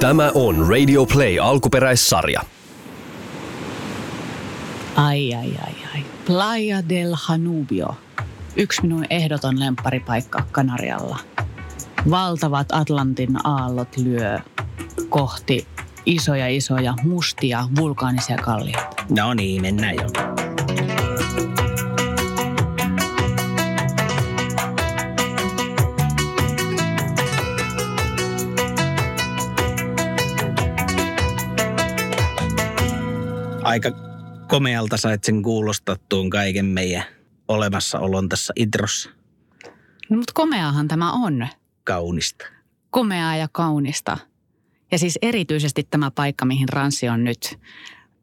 Tämä on Radio Play alkuperäissarja. Ai, ai, ai, ai. Playa del Hanubio. Yksi minun ehdoton lempparipaikka Kanarialla. Valtavat Atlantin aallot lyö kohti isoja isoja mustia vulkaanisia kallioita. No niin, mennään jo. Aika komealta sait sen kuulostaa tuon kaiken meidän olemassaolon tässä introssa. No, mutta komeahan tämä on. Kaunista. Komeaa ja kaunista. Ja siis erityisesti tämä paikka, mihin Ranssi on nyt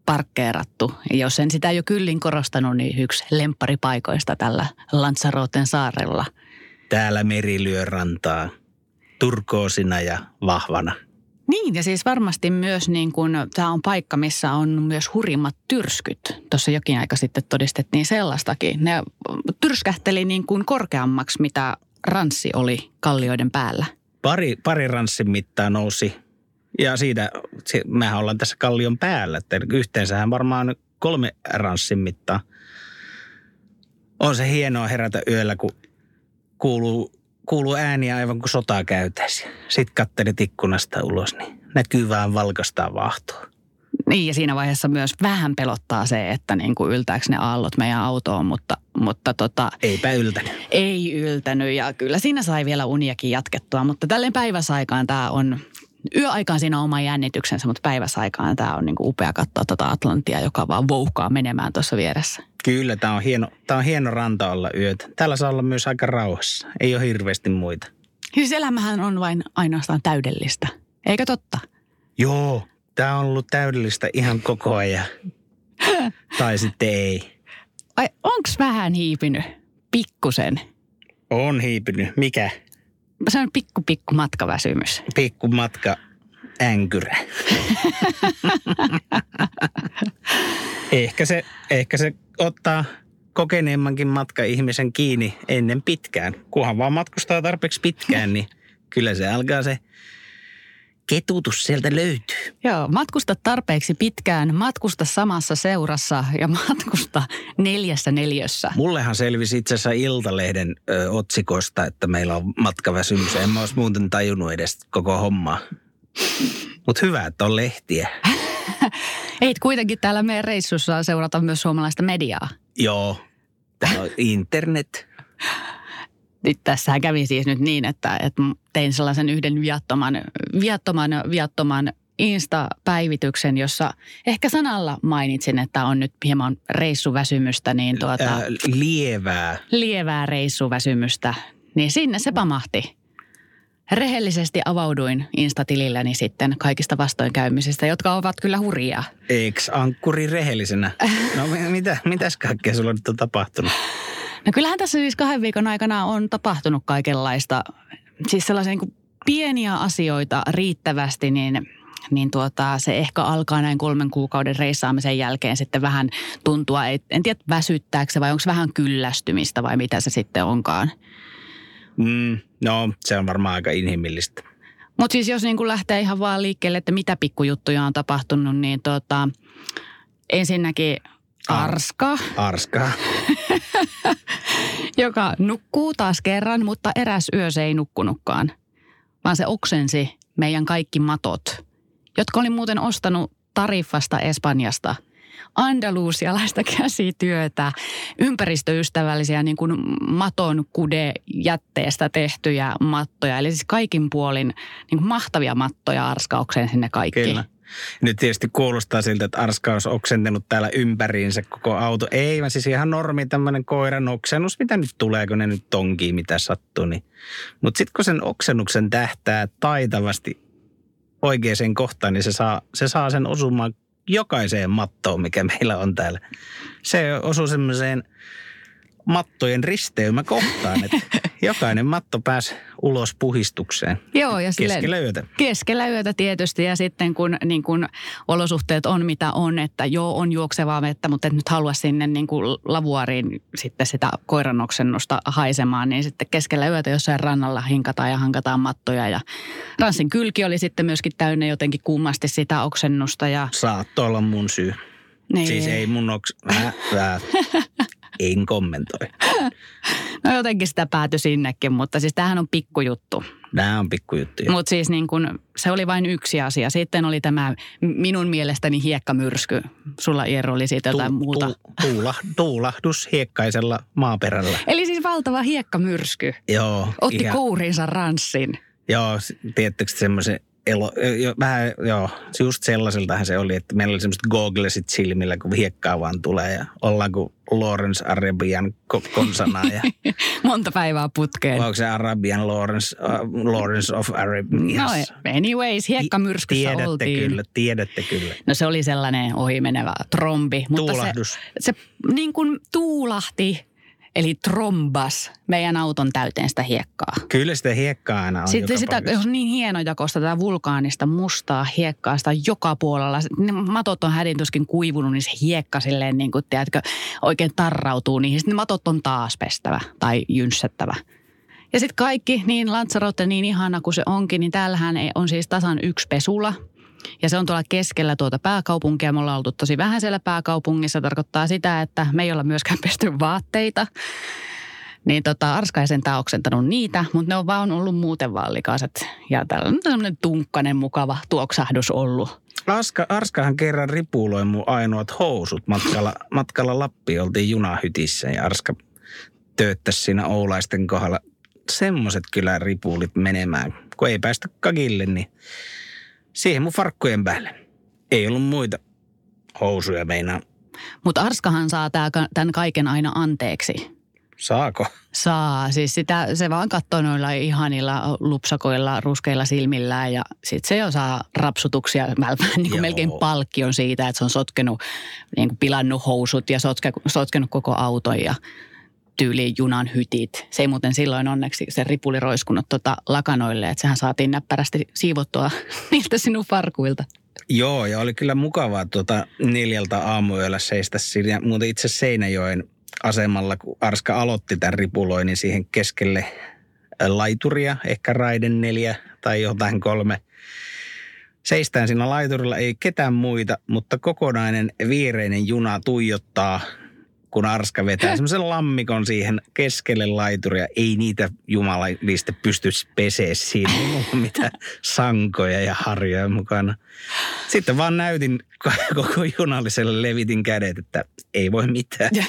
parkkeerattu. Ja jos en sitä jo kyllin korostanut, niin yksi lempparipaikoista tällä Lanzaroten saarella. Täällä meri lyö rantaa turkoosina ja vahvana. Niin, ja siis varmasti myös niin kuin, tämä on paikka, missä on myös hurjimmat tyrskyt. Tuossa jokin aika sitten todistettiin sellaistakin. Ne tyrskähteli niin kuin korkeammaksi, mitä ranssi oli kallioiden päällä. Pari, pari ranssin mittaa nousi. Ja siitä, mehän ollaan tässä kallion päällä. Että yhteensähän varmaan kolme ranssin mittaa. On se hienoa herätä yöllä, kun kuuluu, kuuluu ääniä aivan kuin sotaa käytäisiin. Sitten kattelit ikkunasta ulos, niin näkyy vaan valkastaa vahtoa. Niin, ja siinä vaiheessa myös vähän pelottaa se, että niin kuin yltääkö ne aallot meidän autoon, mutta, mutta tota, Eipä yltänyt. ei yltänyt. Ja kyllä siinä sai vielä uniakin jatkettua, mutta tälleen päiväsaikaan tämä on, yöaikaan siinä on oma jännityksensä, mutta päiväsaikaan tämä on niin kuin upea katsoa tuota Atlantia, joka vaan vouhkaa menemään tuossa vieressä. Kyllä, tämä on, hieno, tää on hieno ranta olla yötä. Täällä saa olla myös aika rauhassa. Ei ole hirveästi muita. Siis elämähän on vain ainoastaan täydellistä. Eikö totta? Joo, tämä on ollut täydellistä ihan koko ajan. tai sitten ei. Ai onks vähän hiipinyt? Pikkusen. On hiipinyt. Mikä? Se on pikku pikku matkaväsymys. Pikku matka änkyrä. ehkä, se, ehkä se ottaa kokeneemmankin matka-ihmisen kiinni ennen pitkään. Kunhan vaan matkustaa tarpeeksi pitkään, niin kyllä se alkaa se ketutus sieltä löytyy. Joo, matkusta tarpeeksi pitkään, matkusta samassa seurassa ja matkusta neljässä neljössä. Mullehan selvisi itse asiassa Iltalehden ö, otsikosta, että meillä on matkaväsymys. En mä olisi muuten tajunnut edes koko hommaa. Mutta hyvä, että on lehtiä. Ei kuitenkin täällä meidän reissussa seurata myös suomalaista mediaa. Joo, täällä on internet. Nyt tässähän kävi siis nyt niin, että, että tein sellaisen yhden viattoman, viattoman, viattoman Insta-päivityksen, jossa ehkä sanalla mainitsin, että on nyt hieman reissuväsymystä, niin tuota, Ää, lievää. lievää reissuväsymystä, niin sinne se pamahti. Rehellisesti avauduin Insta-tililläni sitten kaikista vastoinkäymisistä, jotka ovat kyllä hurjia. Eiks ankkuri rehellisenä? No mi- mitä, mitäs kaikkea sulla nyt on tapahtunut? No kyllähän tässä siis kahden viikon aikana on tapahtunut kaikenlaista. Siis sellaisia niin kuin pieniä asioita riittävästi, niin, niin tuota, se ehkä alkaa näin kolmen kuukauden reissaamisen jälkeen sitten vähän tuntua, et- en tiedä väsyttääkö se vai onko se vähän kyllästymistä vai mitä se sitten onkaan. Mm, no, se on varmaan aika inhimillistä. Mutta siis jos niin kuin lähtee ihan vaan liikkeelle, että mitä pikkujuttuja on tapahtunut, niin tota, ensinnäkin Arska, Arskaa. joka nukkuu taas kerran, mutta eräs yö se ei nukkunutkaan. Vaan se oksensi meidän kaikki matot, jotka oli muuten ostanut Tariffasta Espanjasta. Andalusialaista käsityötä, ympäristöystävällisiä niin kuin maton kude jätteestä tehtyjä mattoja. Eli siis kaikin puolin niin kuin mahtavia mattoja arskaukseen sinne kaikki. Kyllä. Nyt tietysti kuulostaa siltä, että Arska olisi oksentanut täällä ympäriinsä koko auto. Ei, vaan siis ihan normi tämmöinen koiran oksennus, mitä nyt tulee, kun ne nyt tonkii, mitä sattuu. Niin. Mutta sitten kun sen oksennuksen tähtää taitavasti oikeaan kohtaan, niin se saa, se saa sen osumaan jokaiseen mattoon, mikä meillä on täällä. Se osuu semmoiseen mattojen risteymä kohtaan. Että jokainen matto pääsi ulos puhistukseen Joo, ja keskellä yötä. Keskellä yötä tietysti ja sitten kun, niin kun olosuhteet on mitä on, että joo on juoksevaa vettä, mutta et nyt halua sinne niin kuin lavuariin sitten sitä koiranoksennusta haisemaan, niin sitten keskellä yötä jossain rannalla hinkataan ja hankataan mattoja ja ranssin kylki oli sitten myöskin täynnä jotenkin kummasti sitä oksennusta ja Saattoi olla mun syy. niin, Siis ei mun oks... Mä, mä, en kommentoi. no jotenkin sitä päätyi sinnekin, mutta siis tämähän on pikkujuttu. Nämä on pikkujuttuja. Mutta siis niin kun, se oli vain yksi asia. Sitten oli tämä minun mielestäni hiekkamyrsky. Sulla Iero oli siitä jotain muuta. Tu, tuula, tuulahdus hiekkaisella maaperällä. Eli siis valtava hiekkamyrsky. Joo. Otti ihan- kourinsa ranssin. Joo, tiedättekö semmoisen elo, jo, vähän, joo, just sellaiseltahan se oli, että meillä oli semmoiset googlesit silmillä, kun hiekkaa vaan tulee ja ollaan kuin Lawrence Arabian ko- konsana ja Monta päivää putkeen. onko se Arabian Lawrence, uh, Lawrence of Arabia? No anyways, hiekkamyrskyssä tiedätte oltiin. kyllä, tiedätte kyllä. No se oli sellainen ohimenevä trombi. Mutta Tuulahdus. se, se niin kuin tuulahti, eli trombas meidän auton täyteen sitä hiekkaa. Kyllä sitä hiekkaa aina on Sitten sitä paikassa. on niin hienojakoista tätä vulkaanista mustaa hiekkaa sitä joka puolella. Ne matot on hädintyskin kuivunut, niin se hiekka silleen niin kuin, tiedätkö, oikein tarrautuu niihin. Sitten ne matot on taas pestävä tai jynssättävä. Ja sitten kaikki, niin Lanzarote niin ihana kuin se onkin, niin täällähän ei- on siis tasan yksi pesula. Ja se on tuolla keskellä tuota pääkaupunkia. Me ollaan oltu tosi vähän siellä pääkaupungissa. Tarkoittaa sitä, että me ei olla myöskään pesty vaatteita. Niin tota, Arska ei sentään oksentanut niitä, mutta ne on vaan ollut muuten vaan likaiset. Ja tällainen tämmöinen tunkkanen, mukava tuoksahdus ollut. Aska, Arskahan kerran ripuloi mun ainoat housut matkalla, matkalla Lappiin. Oltiin junahytissä ja Arska tööttäisi siinä Oulaisten kohdalla. Semmoset kyllä ripulit menemään. Kun ei päästä kakille, niin siihen mun farkkujen päälle. Ei ollut muita housuja meinaa. Mutta Arskahan saa tämän kaiken aina anteeksi. Saako? Saa. Siis sitä, se vaan katsoo noilla ihanilla lupsakoilla, ruskeilla silmillään ja sitten se jo saa rapsutuksia, vähän niin kuin melkein palkkion siitä, että se on sotkenut, niin kuin pilannut housut ja sotke, sotkenut koko auton ja tyyliin junan hytit. Se ei muuten silloin onneksi se ripuli roiskunut tota lakanoille, että sehän saatiin näppärästi siivottua niiltä sinun farkuilta. Joo, ja oli kyllä mukavaa tuota neljältä aamuyöllä seistä siinä. Muuten itse Seinäjoen asemalla, kun Arska aloitti tämän ripuloinnin siihen keskelle laituria, ehkä raiden neljä tai jotain kolme. Seistään siinä laiturilla ei ketään muita, mutta kokonainen viereinen juna tuijottaa, kun Arska vetää semmoisen lammikon siihen keskelle laituria. Ei niitä jumalallista pysty pesee siinä, mitään sankoja ja harjoja mukana. Sitten vaan näytin koko junalliselle, levitin kädet, että ei voi mitään.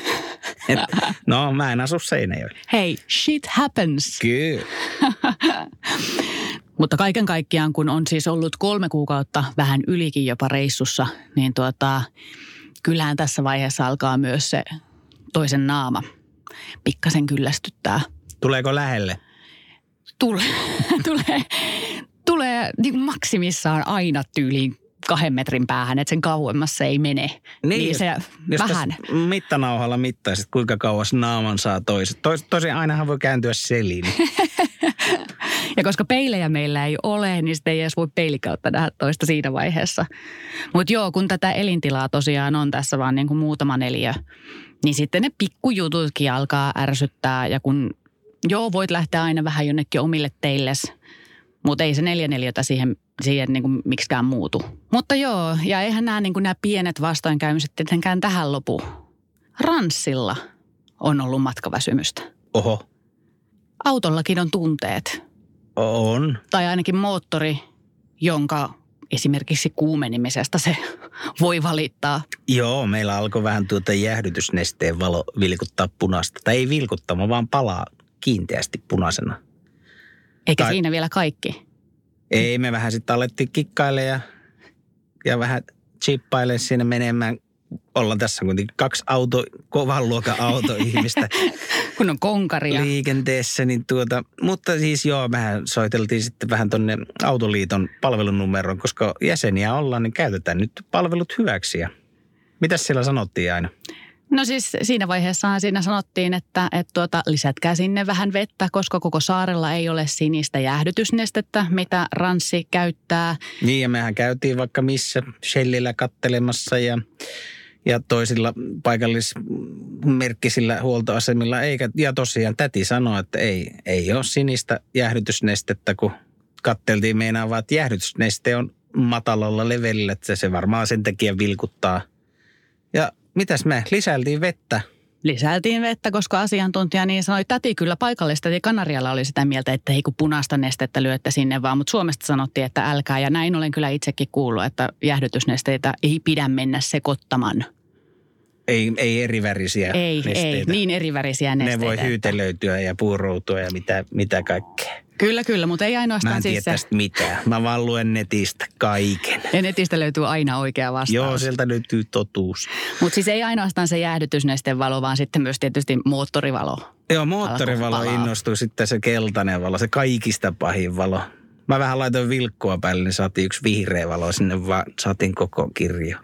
Et, no, mä en asu Seinäjoella. Hei, shit happens. Kyllä. Mutta kaiken kaikkiaan, kun on siis ollut kolme kuukautta vähän ylikin jopa reissussa, niin tuota, kyllähän tässä vaiheessa alkaa myös se toisen naama. Pikkasen kyllästyttää. Tuleeko lähelle? Tulee, tulee, tulee niin maksimissaan aina tyyliin kahden metrin päähän, että sen kauemmassa ei mene. Niin, niin se Jos vähän. mittanauhalla mittaisit, kuinka kauas naaman saa toiset. Tois, tosin ainahan voi kääntyä seliin. Ja koska peilejä meillä ei ole, niin sitten ei edes voi peilikautta nähdä toista siinä vaiheessa. Mutta joo, kun tätä elintilaa tosiaan on tässä vaan niin kuin muutama neliö, niin sitten ne pikkujututkin alkaa ärsyttää. Ja kun joo, voit lähteä aina vähän jonnekin omille teilles, mutta ei se neljä neliötä siihen, siihen niin kuin miksikään muutu. Mutta joo, ja eihän nämä, niin kuin nämä pienet vastoinkäymiset tietenkään tähän lopu. Ranssilla on ollut matkaväsymystä. Oho, Autollakin on tunteet on. tai ainakin moottori, jonka esimerkiksi kuumenimisesta se voi valittaa. Joo, meillä alkoi vähän tuota jäähdytysnesteen valo vilkuttaa punaista. Tai ei vilkuttama, vaan palaa kiinteästi punaisena. Eikä Tai- siinä vielä kaikki. Ei, me vähän sitten alettiin kikkailemaan ja, ja vähän chippailemaan siinä menemään. Ollaan tässä kuitenkin kaksi auto, kovan luokan autoihmistä Kun on konkaria. liikenteessä. Niin tuota, mutta siis joo, mehän soiteltiin sitten vähän tonne Autoliiton palvelunumeroon, koska jäseniä ollaan, niin käytetään nyt palvelut hyväksi. Ja mitäs siellä sanottiin aina? No siis siinä vaiheessahan siinä sanottiin, että, että tuota, lisätkää sinne vähän vettä, koska koko saarella ei ole sinistä jäähdytysnestettä, mitä Ranssi käyttää. Niin ja mehän käytiin vaikka missä Shellillä kattelemassa ja, ja toisilla paikallismerkkisillä huoltoasemilla. Eikä, ja tosiaan täti sanoi, että ei, ei ole sinistä jäähdytysnestettä, kun katteltiin meinaa että jäähdytysneste on matalalla levelillä, että se varmaan sen takia vilkuttaa. Ja mitäs me lisäiltiin vettä. Lisäiltiin vettä, koska asiantuntija niin sanoi, että täti kyllä paikallista ja Kanarialla oli sitä mieltä, että ei kun punaista nestettä lyötte sinne vaan, mutta Suomesta sanottiin, että älkää ja näin olen kyllä itsekin kuullut, että jäähdytysnesteitä ei pidä mennä sekoittamaan. Ei, ei erivärisiä Ei, nesteitä. ei, niin erivärisiä nesteitä. Ne voi hyytelöityä ja puuroutua ja mitä, mitä kaikkea. Kyllä, kyllä, mutta ei Mä ainoastaan en tiedä siis se. tästä mitään. Mä vaan luen netistä kaiken. Ja netistä löytyy aina oikea vastaus. Joo, sieltä löytyy totuus. Mutta siis ei ainoastaan se jäähdytysnesteen valo, vaan sitten myös tietysti moottorivalo. Joo, moottorivalo innostui sitten se keltainen valo, se kaikista pahin valo. Mä vähän laitoin vilkkua päälle, niin saatiin yksi vihreä valo sinne, vaan saatiin koko kirjo.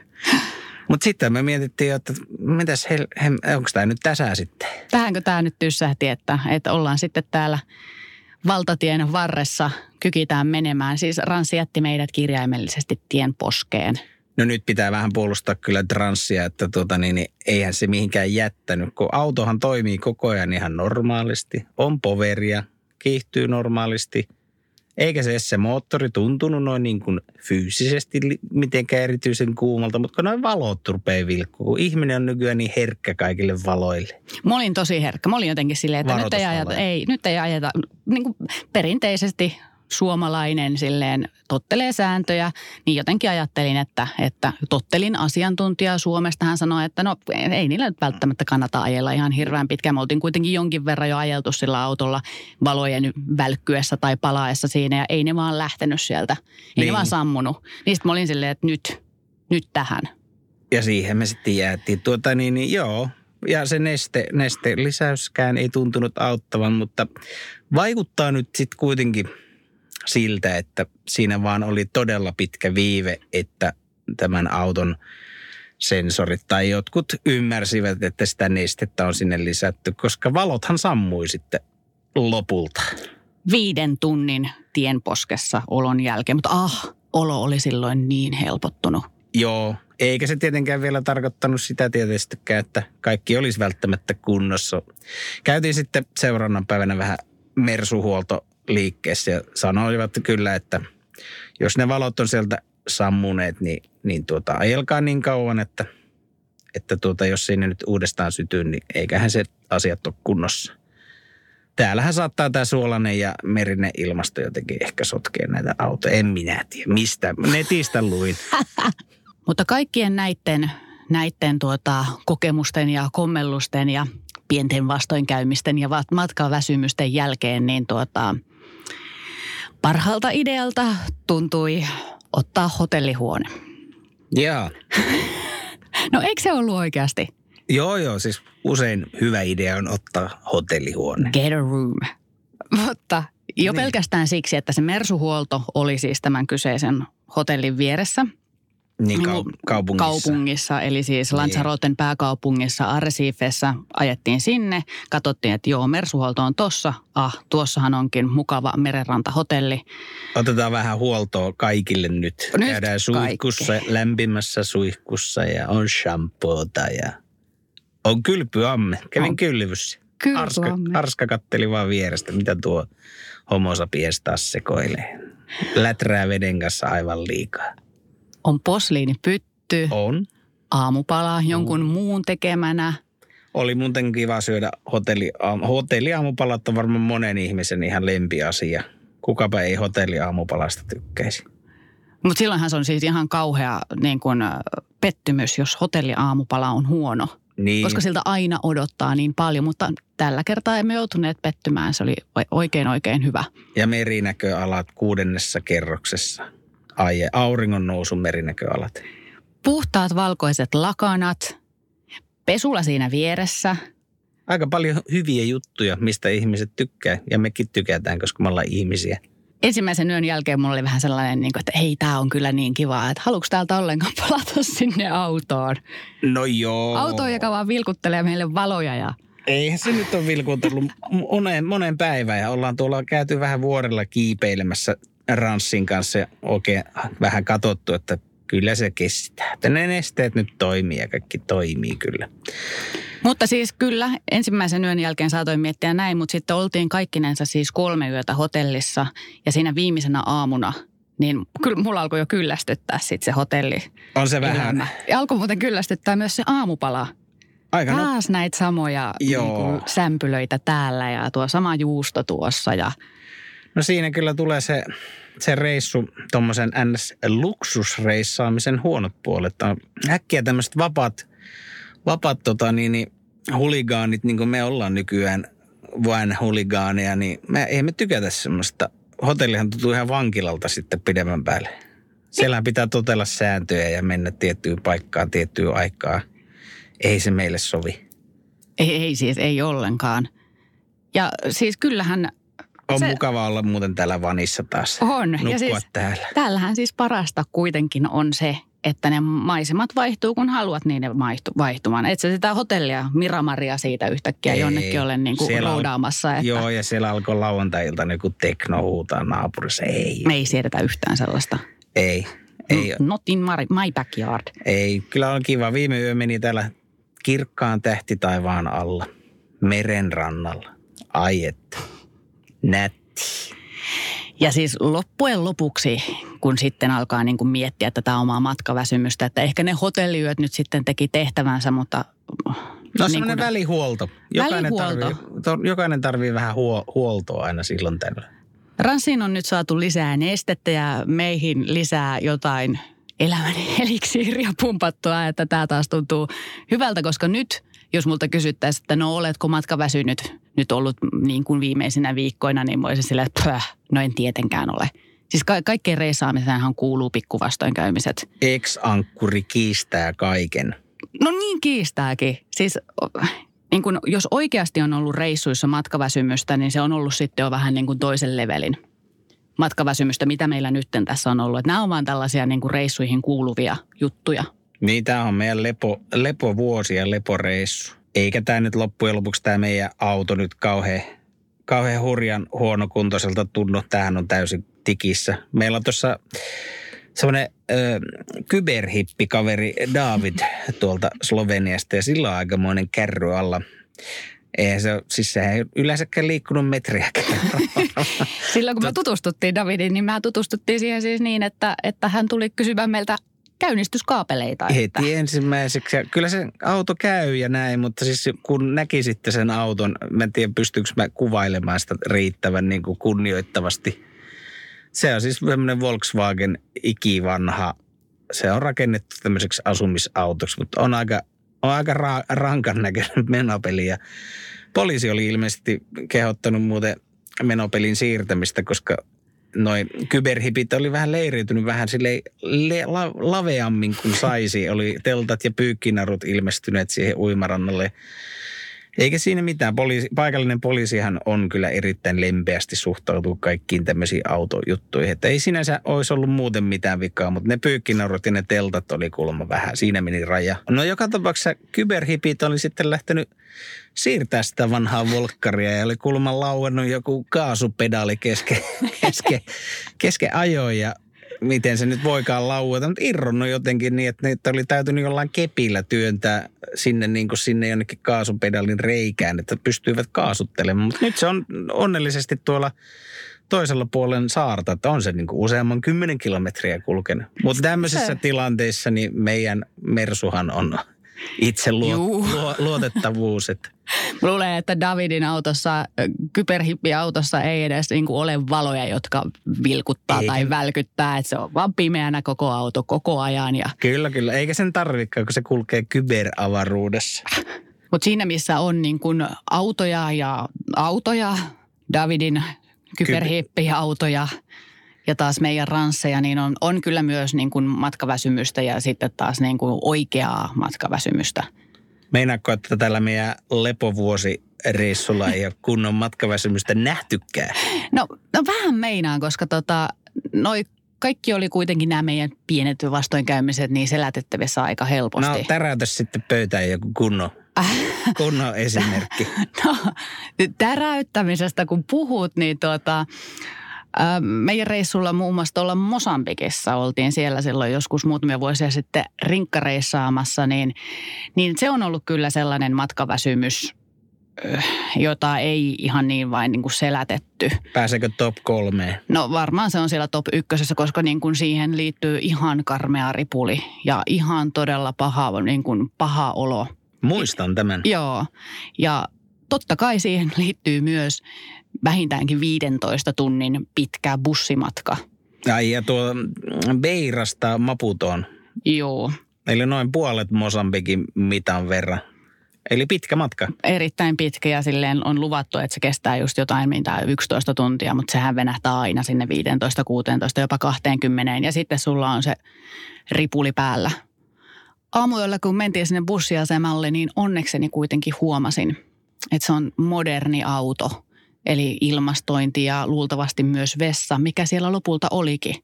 Mutta sitten me mietittiin, että mitäs, hel, hem, onko tämä nyt tässä sitten? Tähänkö tämä nyt tyssähti, että, että ollaan sitten täällä valtatien varressa, kykitään menemään. Siis Ranssi jätti meidät kirjaimellisesti tien poskeen. No nyt pitää vähän puolustaa kyllä transsia, että tuota niin, niin eihän se mihinkään jättänyt, kun autohan toimii koko ajan ihan normaalisti. On poveria, kiihtyy normaalisti. Eikä se se moottori tuntunut noin niin kuin fyysisesti mitenkään erityisen kuumalta, mutta kun noin valot rupeaa vilkkuu, kun ihminen on nykyään niin herkkä kaikille valoille. Mä olin tosi herkkä. Mä olin jotenkin silleen, että nyt ei, ajeta, ei, nyt ei ajeta, niin kuin perinteisesti suomalainen silleen tottelee sääntöjä, niin jotenkin ajattelin, että, että tottelin asiantuntijaa Suomesta. Hän sanoi, että no ei niillä nyt välttämättä kannata ajella ihan hirveän pitkään. Me oltiin kuitenkin jonkin verran jo ajeltu sillä autolla valojen välkkyessä tai palaessa siinä ja ei ne vaan lähtenyt sieltä. Ei Niin. ne vaan sammunut. Niistä mä olin silleen, että nyt, nyt tähän. Ja siihen me sitten jäätiin. Tuota niin, niin joo, ja se neste, neste lisäyskään ei tuntunut auttavan, mutta vaikuttaa nyt sitten kuitenkin siltä, että siinä vaan oli todella pitkä viive, että tämän auton sensorit tai jotkut ymmärsivät, että sitä nestettä on sinne lisätty, koska valothan sammui sitten lopulta. Viiden tunnin tienposkessa olon jälkeen, mutta ah, olo oli silloin niin helpottunut. Joo, eikä se tietenkään vielä tarkoittanut sitä tietystikään, että kaikki olisi välttämättä kunnossa. Käytiin sitten seuraavan päivänä vähän mersuhuoltoliikkeessä ja sanoivat kyllä, että jos ne valot on sieltä sammuneet, niin, niin tuota, ajelkaa niin kauan, että, että tuota, jos sinne nyt uudestaan sytyy, niin eiköhän se asiat ole kunnossa. Täällähän saattaa tämä suolainen ja merinen ilmasto jotenkin ehkä sotkea näitä autoja. En minä tiedä, mistä. Netistä luin. Mutta kaikkien näiden, näiden tuota, kokemusten ja kommellusten ja pienten vastoinkäymisten ja matkaväsymysten jälkeen, niin tuota, parhaalta idealta tuntui ottaa hotellihuone. Jaa. No eikö se ollut oikeasti? Joo, joo, siis usein hyvä idea on ottaa hotellihuone. Get a room. Mutta jo Niin. pelkästään siksi, että se mersuhuolto oli siis tämän kyseisen hotellin vieressä – Niin Niin kuin kaupungissa. kaupungissa, eli siis Niin. Lanzaroten pääkaupungissa Arrecifessa ajettiin sinne. Katsottiin, että joo, mersuhuolto on tossa. Ah, tuossahan onkin mukava merenrantahotelli. Otetaan vähän huoltoa kaikille nyt. Nyt Käydään suihkussa, kaikki. lämpimässä suihkussa ja on shampoota ja on kylpyamme. Kävin On. kylvyssä. Arska. Arska katteli vaan vierestä, mitä tuo homo sapiens taas sekoilee. Läträä veden kanssa aivan liikaa. On posliinipytty, On. aamupala jonkun muun tekemänä. Oli muuten kiva syödä hotelli, hotelliaamupalat on varmaan monen ihmisen ihan lempiasia. Kukapa ei hotelliaamupalasta tykkäisi. Mutta silloinhan se on siis ihan kauhea niin kun, pettymys, jos hotelliaamupala on huono. Niin. Koska siltä aina odottaa niin paljon, mutta tällä kertaa emme joutuneet pettymään. Se oli oikein oikein hyvä. Ja merinäköalat kuudennessa kerroksessa. Aie, auringon nousun merinäköalat. Puhtaat valkoiset lakanat, pesula siinä vieressä. Aika paljon hyviä juttuja, mistä ihmiset tykkää. Ja mekin tykätään, koska me ollaan ihmisiä. ensimmäisen yön jälkeen mulla oli vähän sellainen, niin että ei, tämä on kyllä niin kiva, että haluatko täältä ollenkaan palata sinne autoon? No joo. Autoon, joka vaan vilkuttelee meille valoja ja Eihän se nyt ole vilkuutellut moneen, moneen päivään ja ollaan tuolla käyty vähän vuorella kiipeilemässä Ranssin kanssa oikein vähän katsottu, että kyllä se kestää. Että ne nesteet nyt toimii ja kaikki toimii kyllä. Mutta siis kyllä, ensimmäisen yön jälkeen saatoin miettiä näin, mutta sitten oltiin kaikkinensa siis kolme yötä hotellissa ja siinä viimeisenä aamuna niin kyllä mulla alkoi jo kyllästyttää sitten se hotelli. On se vähän. Ja alkoi muuten kyllästyttää myös se aamupala. Aika no, Taas näitä samoja Joo. niin kuin, sämpylöitä täällä ja tuo sama juusto tuossa ja no siinä kyllä tulee se, se reissu, tuommoisen NS-luksusreissaamisen huonot puolet. Äkkiä tämmöiset vapaat, vapaat tota, niin, niin, huligaanit, niin kuin me ollaan nykyään vain huligaaneja, niin me, ei me tykätä semmoista. Hotellihan tuntuu ihan vankilalta sitten pidemmän päälle. Siellä pitää totella sääntöjä ja mennä tiettyyn paikkaan tiettyyn aikaan. Ei se meille sovi. ei, ei siis, ei ollenkaan. Ja siis kyllähän On Se- mukava olla muuten täällä vanissa taas. on. Nukkua ja siis täällä. täällähän siis parasta kuitenkin on se, että ne maisemat vaihtuu, kun haluat niiden vaihtu, vaihtumaan. Et sä sitä hotellia Miramaria siitä yhtäkkiä Ei, jonnekin ole niin kuin roudaamassa. Että Joo, ja siellä alkoi lauantai-ilta joku tekno huutaa naapurissa. Ei, Me ei siedetä yhtään sellaista. ei, ei, Not in my, my backyard. ei. Kyllä on kiva. Viime yö meni täällä kirkkaan tähti taivaan alla, meren rannalla. Ai että, nätti. Ja siis loppujen lopuksi, kun sitten alkaa niin kuin miettiä tätä omaa matkaväsymystä, että ehkä ne hotelliyöt nyt sitten teki tehtävänsä, mutta... No niin semmoinen kuin- välihuolto. Jokainen Välihuolto. tarvii, to, jokainen tarvii vähän huo, huoltoa aina silloin tällöin. Ranssiin on nyt saatu lisää nestettä ja meihin lisää jotain elämän eliksiiriä pumpattua, että tämä taas tuntuu hyvältä, koska nyt, jos multa kysyttäisiin, että no oletko matkaväsynyt nyt ollut niin kuin viimeisinä viikkoina, niin mä olisin silleen, että pöh, no en tietenkään ole. Siis ka- kaikkeen reissaamiseenhan kuuluu pikkuvastoinkäymiset. Ex-ankkuri kiistää kaiken. No niin kiistääkin. Siis niin kun, jos oikeasti on ollut reissuissa matkaväsymystä, niin se on ollut sitten jo vähän niin kuin toisen levelin matkaväsymystä, mitä meillä nyt tässä on ollut. Että nämä on vaan tällaisia niin kuin reissuihin kuuluvia juttuja. Niin, tämä on meidän lepo, lepovuosi ja leporeissu. Eikä tämä nyt loppujen lopuksi tämä meidän auto nyt kauhean, kauhean hurjan huonokuntoiselta tunnu. Tämähän on täysin tikissä. Meillä on tuossa semmoinen kyberhippikaveri David tuolta Sloveniasta ja sillä on aikamoinen kärry alla. Eihän se, siis sehän ei yleensäkään liikkunut metriäkään. Silloin kun me tutustuttiin Davidin, niin mä tutustuttiin siihen siis niin, että, että hän tuli kysymään meiltä käynnistyskaapeleita. Että, Heti ensimmäiseksi. Ja kyllä se auto käy ja näin, mutta siis kun näki sitten sen auton, mä en tiedä pystyykö mä kuvailemaan sitä riittävän niin kuin kunnioittavasti. Se on siis tämmöinen Volkswagen ikivanha. Se on rakennettu tämmöiseksi asumisautoksi, mutta on aika, on aika ra- rankan näköinen menopeli. Ja poliisi oli ilmeisesti kehottanut muuten menopelin siirtämistä, koska noin kyberhipit oli vähän leiriytynyt vähän sille le, la, laveammin kuin saisi. Oli teltat ja pyykkinarut ilmestyneet siihen uimarannalle. Eikä siinä mitään. Poliisi, paikallinen poliisihan on kyllä erittäin lempeästi suhtautuu kaikkiin tämmöisiin autojuttuihin. Että ei sinänsä olisi ollut muuten mitään vikaa, mutta ne pyykkinarut ja ne teltat oli kuulemma vähän. Siinä meni raja. No joka tapauksessa kyberhipit oli sitten lähtenyt siirtää sitä vanhaa volkkaria ja oli kuulemma lauennut joku kaasupedaali kesken, kesken, kesken ajoin ja miten se nyt voikaan laueta, mutta irronnut jotenkin niin, että niitä oli täytynyt jollain kepillä työntää sinne, niin kuin sinne jonnekin kaasupedalin reikään, että pystyivät kaasuttelemaan. Mutta nyt se on onnellisesti tuolla toisella puolen saarta, että on se niin kuin useamman kymmenen kilometriä kulkenut. Mutta tämmöisissä Se- tilanteissa niin meidän Mersuhan on itse luo, luo, luotettavuus. Että luulen, että Davidin autossa, kyberhippiautossa ei edes niin kuin ole valoja, jotka vilkuttaa Eikä. tai välkyttää. Että se on vaan pimeänä koko auto koko ajan. Ja, kyllä, kyllä. Eikä sen tarvikaan, kun se kulkee kyberavaruudessa. mutta siinä, missä on niin kuin autoja ja autoja, Davidin kyberhippiautoja ja taas meidän ransseja, niin on, on kyllä myös niin kuin matkaväsymystä ja sitten taas niin kuin oikeaa matkaväsymystä. Meinaatko, että tällä meidän lepovuosireissulla ei ole kunnon matkaväsymystä nähtykään? No, no vähän meinaan, koska tota, noi kaikki oli kuitenkin nämä meidän pienet vastoinkäymiset niin selätettävissä aika helposti. No täräytä sitten pöytään joku kunnon, kunnon esimerkki. No, täräyttämisestä kun puhut, niin tuota, meidän reissulla muun muassa tuolla Mosambikissa oltiin siellä silloin joskus muutamia vuosia sitten rinkkareissaamassa, niin, niin se on ollut kyllä sellainen matkaväsymys, jota ei ihan niin vain niin kuin selätetty. Pääseekö top kolmeen? No varmaan se on siellä top ykkösessä, koska niin kuin siihen liittyy ihan karmea ripuli ja ihan todella paha, niin kuin paha olo. Muistan tämän. Joo, ja totta kai siihen liittyy myös vähintäänkin 15 tunnin pitkä bussimatka. Ai ja tuo Beirasta Maputoon. Joo. Eli noin puolet Mosambikin mitan verran. Eli pitkä matka. Erittäin pitkä ja silleen on luvattu, että se kestää just jotain mitä 11 tuntia, mutta sehän venähtää aina sinne 15, 16, jopa 20 ja sitten sulla on se ripuli päällä. Aamuilla kun mentiin sinne bussiasemalle, niin onnekseni kuitenkin huomasin, että se on moderni auto. Eli ilmastointi ja luultavasti myös vessa, mikä siellä lopulta olikin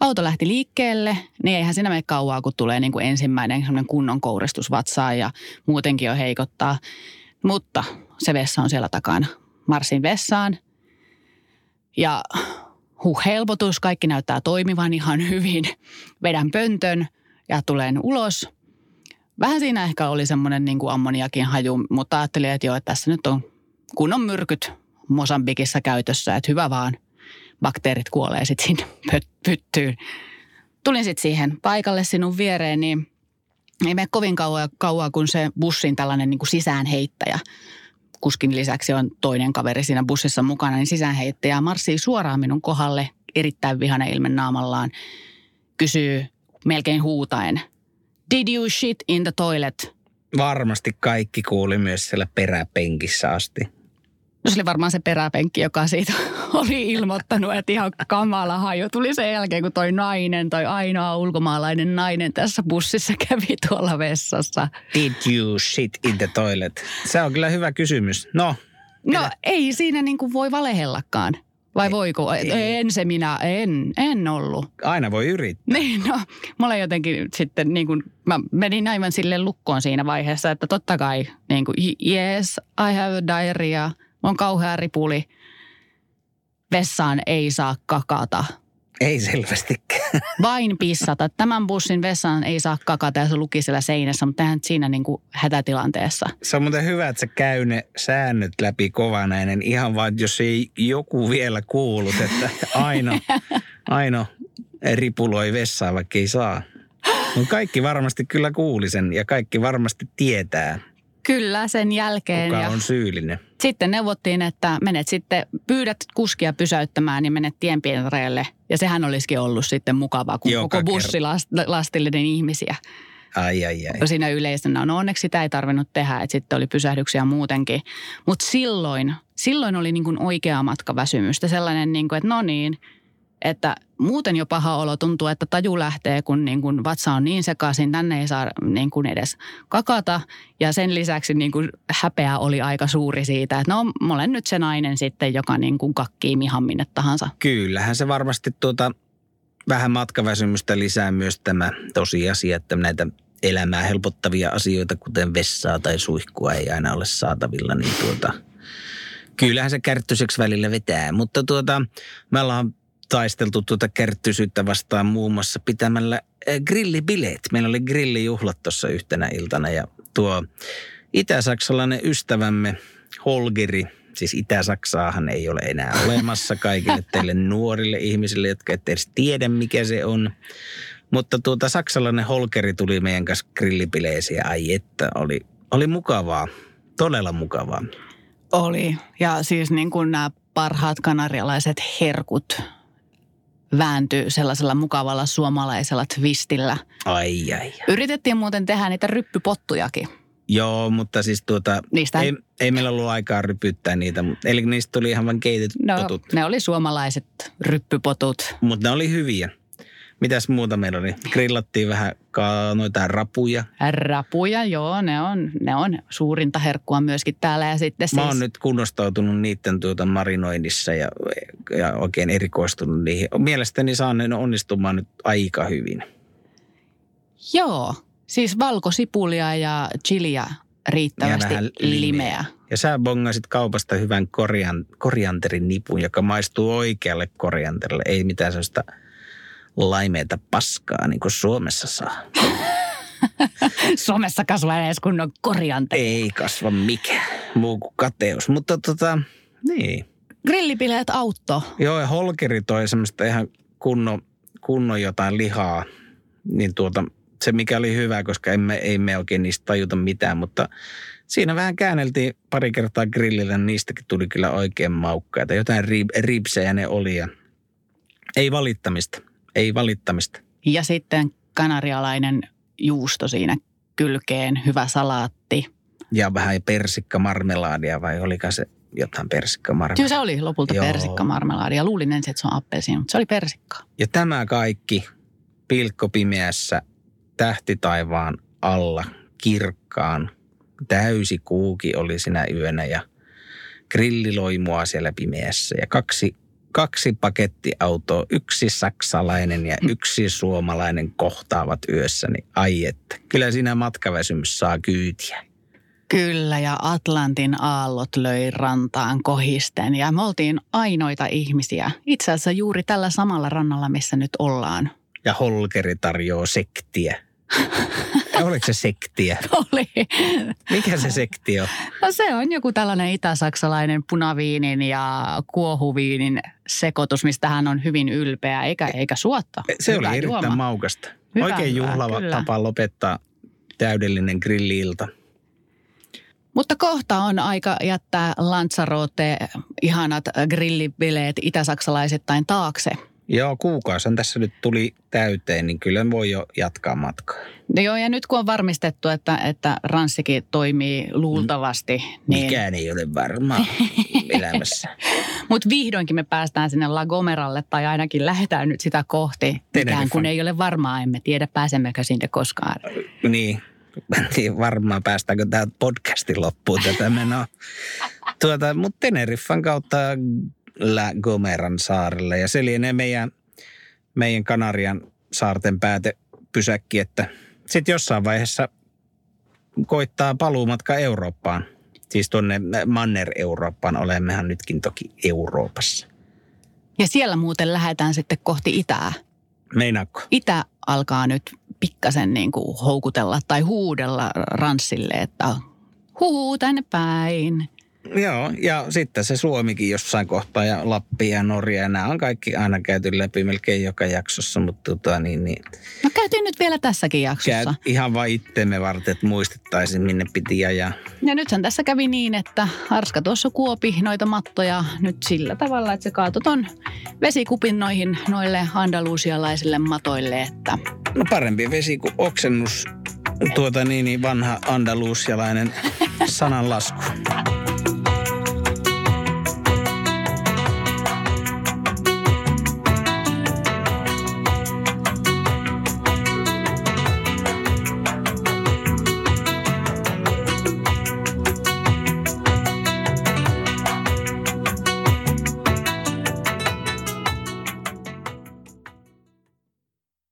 auto lähti liikkeelle, niin eihän siinä mene kauaa, kun tulee niin kuin ensimmäinen kunnon kouristus vatsaan ja muutenkin jo heikottaa. Mutta se vessa on siellä takana. Marsin vessaan ja huh, helpotus, kaikki näyttää toimivan ihan hyvin. Vedän pöntön ja tulen ulos. Vähän siinä ehkä oli semmoinen niin ammoniakin haju, mutta ajattelin, että joo, että tässä nyt on kunnon myrkyt Mosambikissa käytössä, että hyvä vaan bakteerit kuolee sitten sinne pyttyyn. Tulin sitten siihen paikalle sinun viereen, niin ei mene kovin kauan, kauan kun se bussin tällainen niin kuin sisäänheittäjä. Kuskin lisäksi on toinen kaveri siinä bussissa mukana, niin sisäänheittäjä marssii suoraan minun kohdalle erittäin vihane ilmen naamallaan. Kysyy melkein huutaen, did you shit in the toilet? Varmasti kaikki kuuli myös siellä peräpenkissä asti. No se oli varmaan se peräpenkki, joka siitä oli ilmoittanut, että ihan kamala haju tuli sen jälkeen, kun toi nainen, toi ainoa ulkomaalainen nainen tässä bussissa kävi tuolla vessassa. Did you shit in the toilet? Se on kyllä hyvä kysymys. No. No ei siinä niin kuin voi valehellakaan. Vai ei, voiko? Ei. En se minä, en, en ollut. Aina voi yrittää. Niin, no, mulla jotenkin sitten niin kuin, mä menin aivan sille lukkoon siinä vaiheessa, että totta kai niin kuin, yes, I have a diarrhea – on kauhea ripuli. Vessaan ei saa kakata. Ei selvästikään. Vain pissata. Tämän bussin vessaan ei saa kakata ja se luki siellä seinässä, mutta tähän siinä niin kuin hätätilanteessa. Se on muuten hyvä, että sä käy ne säännöt läpi kovanainen ihan vaan, jos ei joku vielä kuullut, että Aino, Aino ripuloi vessaa, vaikka ei saa. Mutta kaikki varmasti kyllä kuuli sen ja kaikki varmasti tietää. Kyllä, sen jälkeen. Kuka on syyllinen? Sitten neuvottiin, että menet sitten, pyydät kuskia pysäyttämään, niin menet tienpientareelle. Ja sehän olisikin ollut sitten mukavaa, kun Joka koko bussi lastillinen ihmisiä. Ai, ai, ai. Siinä yleisönä. No onneksi sitä ei tarvinnut tehdä, että sitten oli pysähdyksiä muutenkin. Mutta silloin, silloin oli niin kuin oikea matkaväsymystä. Sellainen, niin kuin, että no niin, että muuten jo paha olo tuntuu, että taju lähtee, kun niin kuin vatsa on niin sekaisin, tänne ei saa niin kuin edes kakata. Ja sen lisäksi niin kuin häpeä oli aika suuri siitä, että no mä olen nyt se nainen sitten, joka niin kuin kakkii mihan minne tahansa. Kyllähän se varmasti tuota, vähän matkaväsymystä lisää myös tämä tosiasia, että näitä elämää helpottavia asioita, kuten vessaa tai suihkua ei aina ole saatavilla, niin tuota, kyllähän se kärttyiseksi välillä vetää. Mutta tuota, me ollaan taisteltu tuota kärttyisyyttä vastaan muun muassa pitämällä eh, grillibileet. Meillä oli grillijuhlat tuossa yhtenä iltana ja tuo itä-saksalainen ystävämme Holgeri, siis Itä-Saksaahan ei ole enää olemassa kaikille teille nuorille ihmisille, jotka ette edes tiedä mikä se on. Mutta tuota saksalainen Holgeri tuli meidän kanssa grillibileisiin. Ai että, oli, oli mukavaa, todella mukavaa. Oli. Ja siis niin kuin nämä parhaat kanarialaiset herkut vääntyi sellaisella mukavalla suomalaisella twistillä. Ai, ai, ai. Yritettiin muuten tehdä niitä ryppypottujakin. Joo, mutta siis tuota, niistä... ei, ei meillä ollut aikaa rypyttää niitä, eli niistä tuli ihan vain keitetyt no, potut. ne oli suomalaiset ryppypotut. Mutta ne oli hyviä. Mitäs muuta meillä oli? Grillattiin vähän ka- noita rapuja. Rapuja, joo, ne on, ne on suurinta herkkua myöskin täällä. Ja sitten Mä siis, oon nyt kunnostautunut niiden tuota marinoinnissa ja, ja oikein erikoistunut niihin. Mielestäni saan ne onnistumaan nyt aika hyvin. Joo, siis valkosipulia ja chiliä riittävästi Ja vähän limeä. Ja sä bongasit kaupasta hyvän korian, korianterin nipun, joka maistuu oikealle korianterille. Ei mitään sellaista laimeita paskaa, niin kuin Suomessa saa. Suomessa kasvaa edes kunnon koriante. Ei kasva mikään muu kuin kateus. Mutta tota, niin. Grillipileet autto. Joo, ja Holkeri toi semmoista ihan kunnon, kunnon jotain lihaa. Niin tuota, se mikä oli hyvä, koska emme, ei me oikein niistä tajuta mitään, mutta siinä vähän käänneltiin pari kertaa grillillä, niin niistäkin tuli kyllä oikein maukkaita. Jotain rib, ribsejä ne oli ja ei valittamista, ei valittamista. Ja sitten kanarialainen juusto siinä kylkeen, hyvä salaatti. Ja vähän persikkamarmelaadia vai oliko se jotain persikkamarmelaadia? Kyllä se oli lopulta Joo. persikkamarmelaadi ja luulin ensin, että se on appelsiini, mutta se oli persikkaa. Ja tämä kaikki pilkkopimeässä tähtitaivaan alla kirkkaan. Täysi kuuki oli sinä yönä ja grilliloimua siellä pimeässä. Ja kaksi, kaksi pakettiautoa, yksi saksalainen ja yksi suomalainen kohtaavat yössä. Niin ai että, kyllä siinä matkaväsymys saa kyytiä. Kyllä, ja Atlantin aallot löi rantaan kohisten ja me oltiin ainoita ihmisiä. Itse asiassa juuri tällä samalla rannalla, missä nyt ollaan. Ja Holkeri tarjoaa sektiä. Oliko se sektiä? Oli. Mikä se sekti on? No se on joku tällainen itä-saksalainen punaviinin ja kuohuviinin sekoitus, mistä hän on hyvin ylpeä, eikä, eikä suotta. Se Hyvä oli erittäin juoma. maukasta. Hyvä, Oikein juhlava kyllä. tapa lopettaa täydellinen grilliilta. Mutta kohta on aika jättää Lanzarote, ihanat grillibileet itä-saksalaisittain taakse. Joo, kuukausen tässä nyt tuli täyteen, niin kyllä voi jo jatkaa matkaa. No joo, ja nyt kun on varmistettu, että, että ranssikin toimii luultavasti, niin, Mikään ei ole varmaa elämässä. mutta vihdoinkin me päästään sinne La Gomeralle, tai ainakin lähdetään nyt sitä kohti. Mikään kun ei ole varmaa, emme tiedä pääsemmekö sinne koskaan. Niin, tiedä varmaan päästäänkö tämä podcastin loppuun tätä menoa. Tuota, mutta Teneriffan kautta La Gomeran saarelle ja se lienee meidän, meidän Kanarian saarten pääte pysäkki, että sitten jossain vaiheessa koittaa paluumatka Eurooppaan. Siis tuonne Manner-Eurooppaan, olemmehan nytkin toki Euroopassa. Ja siellä muuten lähdetään sitten kohti itää. Meinaatko? Itä alkaa nyt pikkasen niin kuin houkutella tai huudella ranssille, että huu tänne päin. Joo, ja sitten se Suomikin jossain kohtaa ja Lappi ja Norja. Ja nämä on kaikki aina käyty läpi melkein joka jaksossa, mutta tota, niin, niin, No käytiin nyt vielä tässäkin jaksossa. käy ihan vain itteemme varten, että muistettaisiin minne piti ajaa. Ja nythän tässä kävi niin, että Arska tuossa kuopi noita mattoja nyt sillä tavalla, että se kaatoi ton vesikupin noihin noille andalusialaisille matoille, että No parempi vesi kuin oksennus, tuota niin, niin vanha andalusialainen sananlasku.